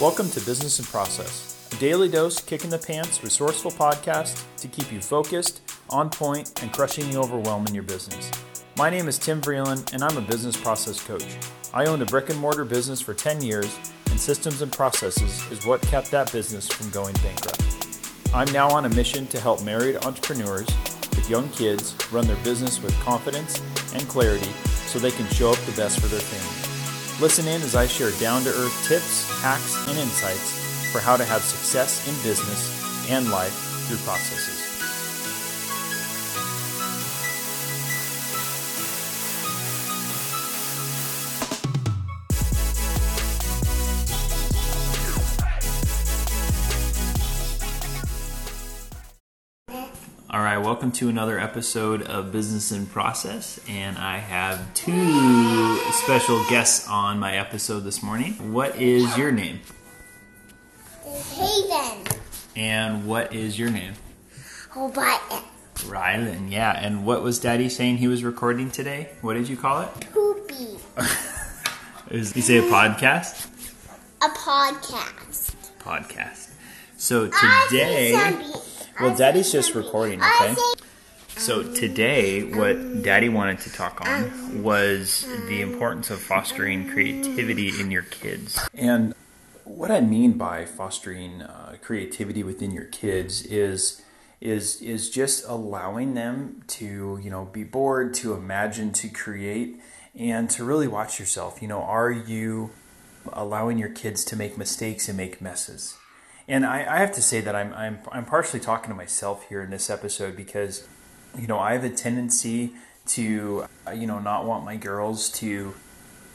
Welcome to Business and Process, a daily dose, kick in the pants, resourceful podcast to keep you focused, on point, and crushing the overwhelm in your business. My name is Tim Vreeland, and I'm a business process coach. I owned a brick and mortar business for 10 years, and systems and processes is what kept that business from going bankrupt. I'm now on a mission to help married entrepreneurs with young kids run their business with confidence and clarity so they can show up the best for their family. Listen in as I share down to earth tips, hacks, and insights for how to have success in business and life through processes. Right, welcome to another episode of Business in Process, and I have two special guests on my episode this morning. What is your name? Haven. And what is your name? Robotin. Rylan, yeah. And what was Daddy saying he was recording today? What did you call it? Poopy. Is you say a podcast? A podcast. Podcast. So today. Well, Daddy's just recording, okay? So today, what Daddy wanted to talk on was the importance of fostering creativity in your kids. And what I mean by fostering uh, creativity within your kids is is is just allowing them to you know be bored, to imagine, to create, and to really watch yourself. You know, are you allowing your kids to make mistakes and make messes? And I, I have to say that I'm, I'm I'm partially talking to myself here in this episode because you know I have a tendency to uh, you know not want my girls to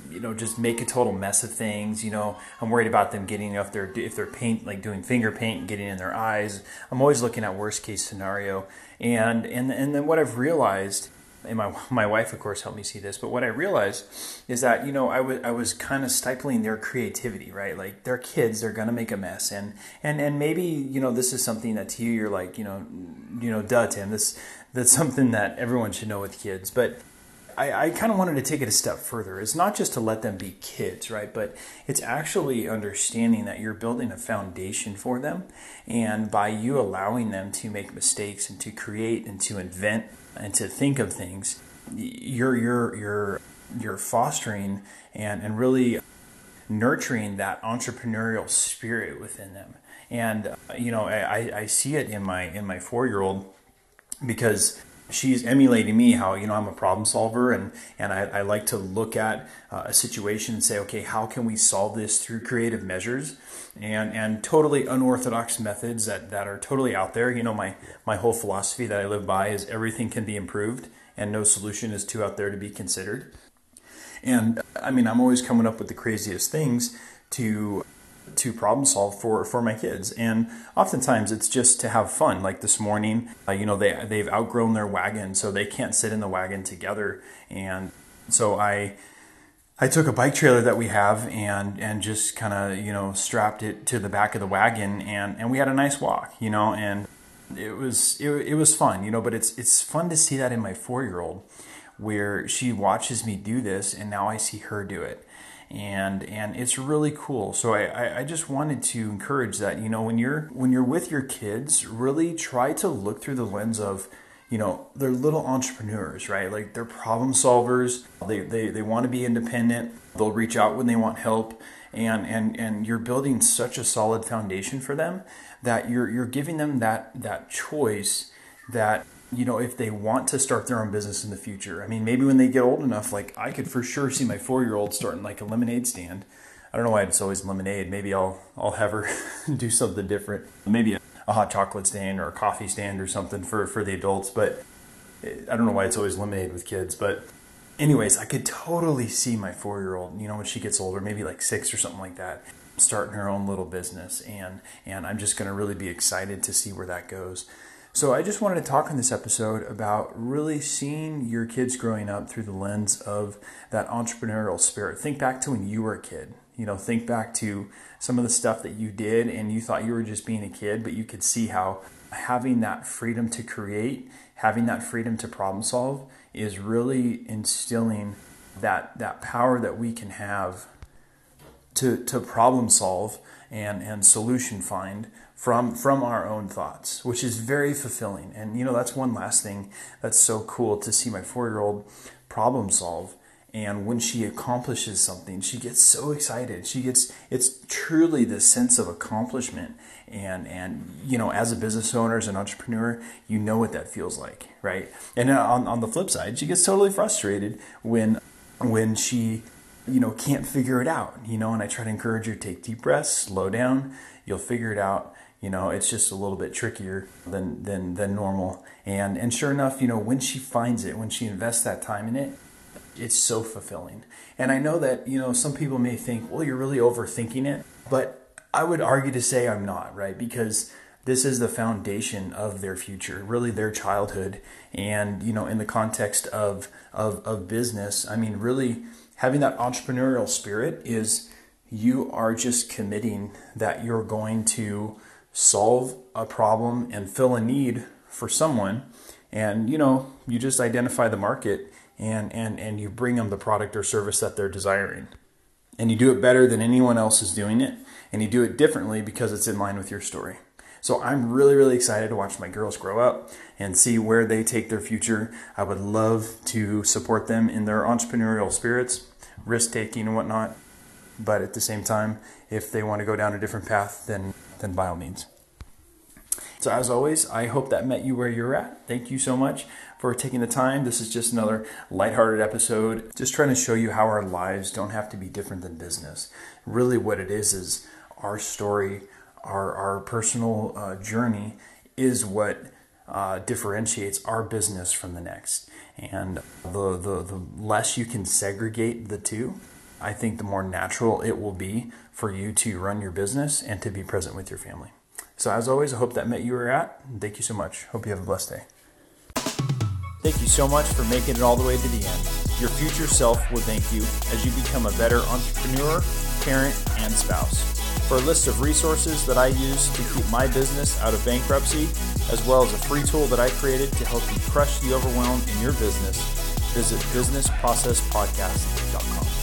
you know just make a total mess of things. You know i'm worried about them getting if they're if they're paint like doing finger paint and getting in their eyes. I'm always looking at worst case scenario. And and and then what i've realized and my my wife of course helped me see this but what i realized is that you know i was i was kind of stifling their creativity right? Like they're kids they're gonna make a mess and and and maybe you know this is something that to you you're like you know you know duh tim this that's something that everyone should know with kids but I, I kind of wanted to take it a step further. It's not just to let them be kids, right? But it's actually understanding that you're building a foundation for them. And by you allowing them to make mistakes and to create and to invent and to think of things, you're, you're, you're, you're fostering and, and really nurturing that entrepreneurial spirit within them. And, uh, you know, I, I see it in my, in my four-year-old because she's emulating me how you know i'm a problem solver and and i, I like to look at uh, a situation and say okay how can we solve this through creative measures? And and totally unorthodox methods that that are totally out there. You know my my whole philosophy that i live by is everything can be improved and no solution is too out there to be considered. And i mean i'm always coming up with the craziest things to to problem solve for for my kids. And oftentimes it's just to have fun. Like this morning uh, you know they they've outgrown their wagon so they can't sit in the wagon together. And so i I took a bike trailer that we have and and just kind of you know strapped it to the back of the wagon and and we had a nice walk you know and it was it, it was fun you know but it's it's fun to see that in my 4-year-old where she watches me do this and now I see her do it and and it's really cool. So I, I, just wanted to encourage that you know when you're when you're with your kids, really try to look through the lens of you know they're little entrepreneurs, right? Like they're problem solvers. They they, they want to be independent. They'll reach out when they want help. And, and and you're building such a solid foundation for them that you're you're giving them that that choice that you know, if they want to start their own business in the future. I mean, maybe when they get old enough, like I could for sure see my four year old starting like a lemonade stand. I don't know why it's always lemonade. Maybe I'll I'll have her do something different. Maybe a, a hot chocolate stand or a coffee stand or something for for the adults. But I don't know why it's always lemonade with kids. But anyways, I could totally see my four year old. You know, when she gets older, maybe like six or something like that, starting her own little business. And and I'm just going to really be excited to see where that goes. So I just wanted to talk in this episode about really seeing your kids growing up through the lens of that entrepreneurial spirit. Think back to when you were a kid. You know, think back to some of the stuff that you did and you thought you were just being a kid, but you could see how having that freedom to create, having that freedom to problem solve is really instilling that that power that we can have to, to problem solve and, and solution find from from our own thoughts, which is very fulfilling. And you know, that's one last thing that's so cool to see my four year old problem solve. And when she accomplishes something, she gets so excited. She gets it's truly this sense of accomplishment. And and you know, as a business owner, as an entrepreneur, you know what that feels like, right? And uh, on on the flip side, she gets totally frustrated when when she you know can't figure it out you know and i try to encourage her to take deep breaths slow down. You'll figure it out you know it's just a little bit trickier than than than normal. And and sure enough you know when she finds it when she invests that time in it it's so fulfilling. And i know that you know some people may think well you're really overthinking it but i would argue to say i'm not right? Because this is the foundation of their future really their childhood. And you know in the context of of, of business i mean really having that entrepreneurial spirit is you are just committing that you're going to solve a problem and fill a need for someone. And you know you just identify the market and and and you bring them the product or service that they're desiring. And you do it better than anyone else is doing it. And you do it differently because it's in line with your story so i'm really really excited to watch my girls grow up and see where they take their future i would love to support them in their entrepreneurial spirits risk taking and whatnot but at the same time if they want to go down a different path then then by all means. So, as always, I hope that met you where you're at. Thank you so much for taking the time. This is just another lighthearted episode, just trying to show you how our lives don't have to be different than business. Really, what it is is our story, our, our personal uh, journey is what uh, differentiates our business from the next. And the, the, the less you can segregate the two, I think the more natural it will be for you to run your business and to be present with your family. So, as always, I hope that met you where at. Thank you so much. Hope you have a blessed day. Thank you so much for making it all the way to the end. Your future self will thank you as you become a better entrepreneur, parent, and spouse. For a list of resources that I use to keep my business out of bankruptcy, as well as a free tool that I created to help you crush the overwhelm in your business, visit businessprocesspodcast.com.